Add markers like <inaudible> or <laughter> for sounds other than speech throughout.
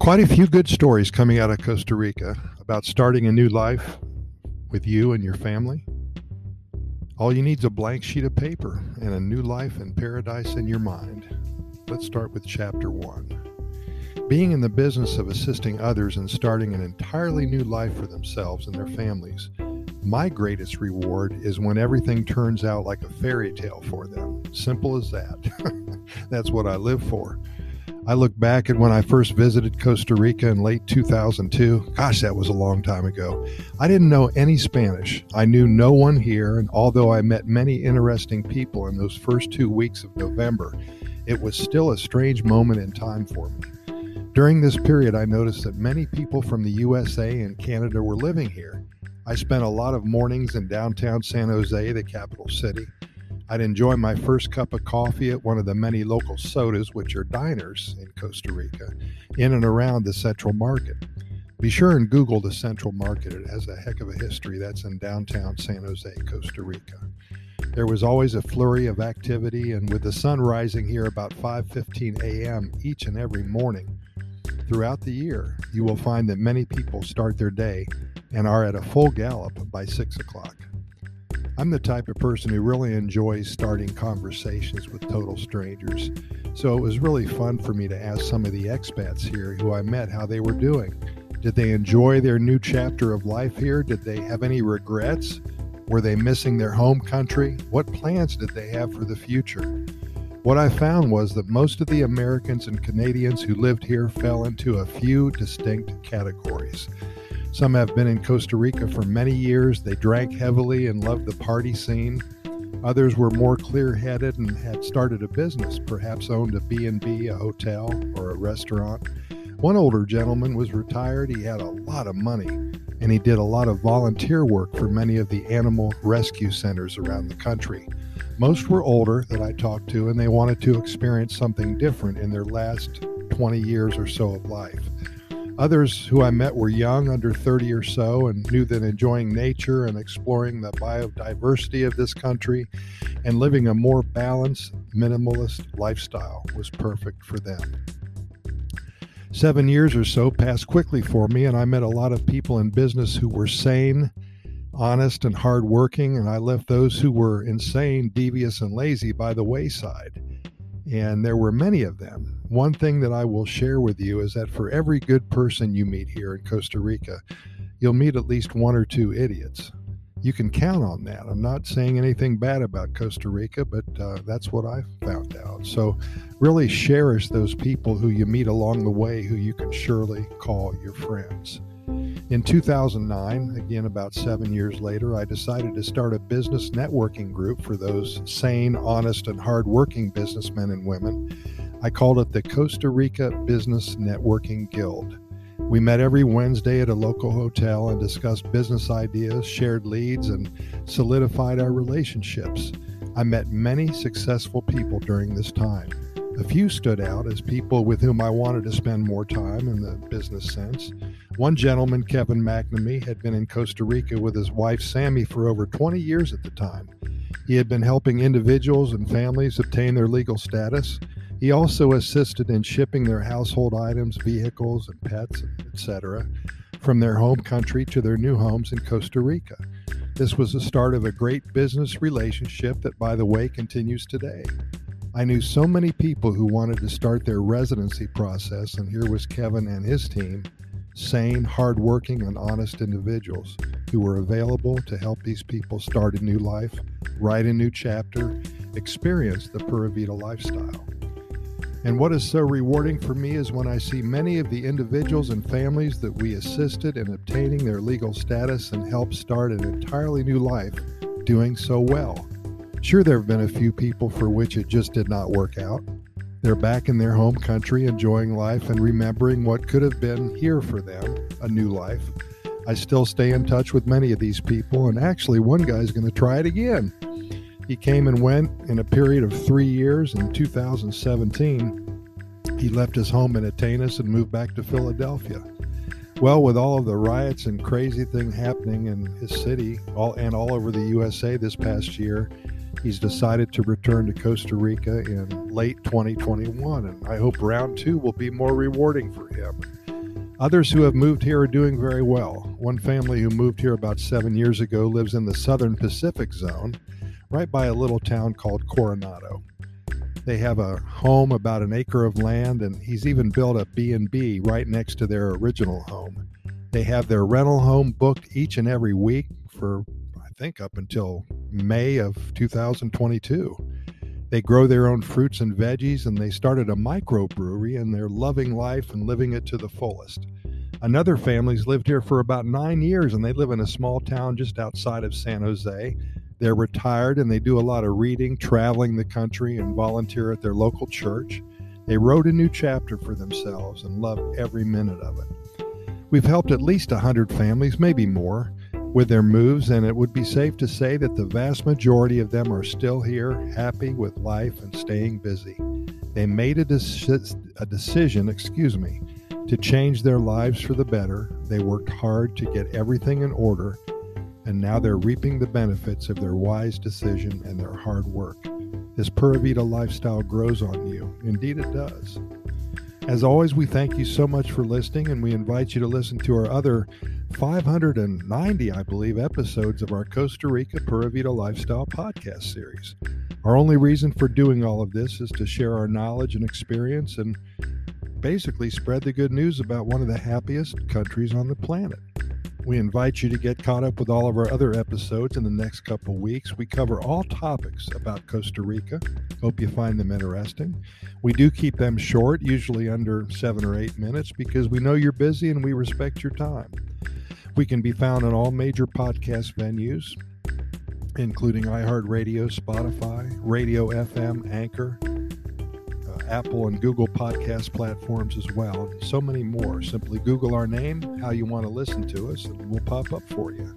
Quite a few good stories coming out of Costa Rica about starting a new life with you and your family. All you need is a blank sheet of paper and a new life and paradise in your mind. Let's start with chapter one. Being in the business of assisting others and starting an entirely new life for themselves and their families, my greatest reward is when everything turns out like a fairy tale for them. Simple as that. <laughs> That's what I live for. I look back at when I first visited Costa Rica in late 2002. Gosh, that was a long time ago. I didn't know any Spanish. I knew no one here, and although I met many interesting people in those first two weeks of November, it was still a strange moment in time for me. During this period, I noticed that many people from the USA and Canada were living here. I spent a lot of mornings in downtown San Jose, the capital city. I'd enjoy my first cup of coffee at one of the many local sodas, which are diners in Costa Rica, in and around the Central Market. Be sure and Google the Central Market. It has a heck of a history. That's in downtown San Jose, Costa Rica. There was always a flurry of activity, and with the sun rising here about 5:15 a.m. each and every morning, Throughout the year, you will find that many people start their day and are at a full gallop by 6 o'clock. I'm the type of person who really enjoys starting conversations with total strangers, so it was really fun for me to ask some of the expats here who I met how they were doing. Did they enjoy their new chapter of life here? Did they have any regrets? Were they missing their home country? What plans did they have for the future? What I found was that most of the Americans and Canadians who lived here fell into a few distinct categories. Some have been in Costa Rica for many years. They drank heavily and loved the party scene. Others were more clear-headed and had started a business, perhaps owned a B&B, a hotel, or a restaurant. One older gentleman was retired. He had a lot of money, and he did a lot of volunteer work for many of the animal rescue centers around the country. Most were older that I talked to, and they wanted to experience something different in their last 20 years or so of life. Others who I met were young, under 30 or so, and knew that enjoying nature and exploring the biodiversity of this country and living a more balanced, minimalist lifestyle was perfect for them. Seven years or so passed quickly for me, and I met a lot of people in business who were sane honest and hardworking, and I left those who were insane, devious, and lazy by the wayside. And there were many of them. One thing that I will share with you is that for every good person you meet here in Costa Rica, you'll meet at least one or two idiots. You can count on that. I'm not saying anything bad about Costa Rica, but uh, that's what I found out. So, really cherish those people who you meet along the way who you can surely call your friends. In 2009, again about seven years later, I decided to start a business networking group for those sane, honest, and hardworking businessmen and women. I called it the Costa Rica Business Networking Guild. We met every Wednesday at a local hotel and discussed business ideas, shared leads, and solidified our relationships. I met many successful people during this time. A few stood out as people with whom I wanted to spend more time in the business sense. One gentleman, Kevin McNamee, had been in Costa Rica with his wife Sammy for over 20 years at the time. He had been helping individuals and families obtain their legal status. He also assisted in shipping their household items, vehicles, and pets, etc., from their home country to their new homes in Costa Rica. This was the start of a great business relationship that, by the way, continues today. I knew so many people who wanted to start their residency process, and here was Kevin and his team, sane, hardworking, and honest individuals who were available to help these people start a new life, write a new chapter, experience the Pura Vida lifestyle. And what is so rewarding for me is when I see many of the individuals and families that we assisted in obtaining their legal status and helped start an entirely new life doing so well. Sure, there have been a few people for which it just did not work out. They're back in their home country, enjoying life and remembering what could have been here for them a new life. I still stay in touch with many of these people, and actually, one guy's going to try it again. He came and went in a period of three years. In 2017, he left his home in Atenas and moved back to Philadelphia. Well, with all of the riots and crazy thing happening in his city all and all over the USA this past year, He's decided to return to Costa Rica in late 2021, and I hope round two will be more rewarding for him. Others who have moved here are doing very well. One family who moved here about seven years ago lives in the southern Pacific zone, right by a little town called Coronado. They have a home about an acre of land, and he's even built a B&B right next to their original home. They have their rental home booked each and every week for, think, up until May of 2022. They grow their own fruits and veggies, and they started a microbrewery, and they're loving life and living it to the fullest. Another family's lived here for about nine years, and they live in a small town just outside of San Jose. They're retired and they do a lot of reading, traveling the country, and volunteer at their local church. They wrote a new chapter for themselves and love every minute of it. We've helped at least 100 families, maybe more with their moves, and it would be safe to say that the vast majority of them are still here, happy with life and staying busy. They made a, a decision, excuse me, to change their lives for the better. They worked hard to get everything in order, and now they're reaping the benefits of their wise decision and their hard work. This Pura Vida lifestyle grows on you. Indeed, it does. As always, we thank you so much for listening, and we invite you to listen to our other 590, I believe, episodes of our Costa Rica Pura Vida Lifestyle podcast series. Our only reason for doing all of this is to share our knowledge and experience and basically spread the good news about one of the happiest countries on the planet. We invite you to get caught up with all of our other episodes in the next couple weeks. We cover all topics about Costa Rica. Hope you find them interesting. We do keep them short, usually under seven or eight minutes, because we know you're busy and we respect your time. We can be found on all major podcast venues, including iHeartRadio, Spotify, Radio FM, Anchor, Apple and Google podcast platforms as well, so many more. Simply Google our name, how you want to listen to us, and we'll pop up for you.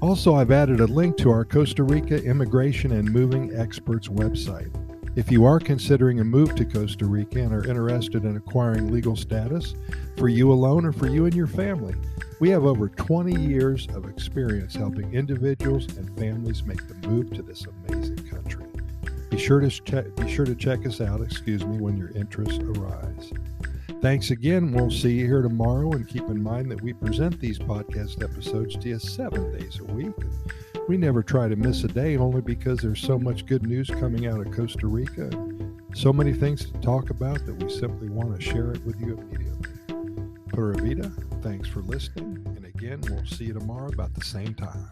Also, I've added a link to our Costa Rica Immigration and Moving Experts website. If you are considering a move to Costa Rica and are interested in acquiring legal status for you alone or for you and your family, we have over 20 years of experience helping individuals and families make the move to this amazing. Be sure to check, be sure to check us out, excuse me, when your interests arise. Thanks again. We'll see you here tomorrow and keep in mind that we present these podcast episodes to you 7 days a week. We never try to miss a day only because there's so much good news coming out of Costa Rica so many things to talk about that we simply want to share it with you immediately. Pura Vida, thanks for listening. And again, we'll see you tomorrow about the same time.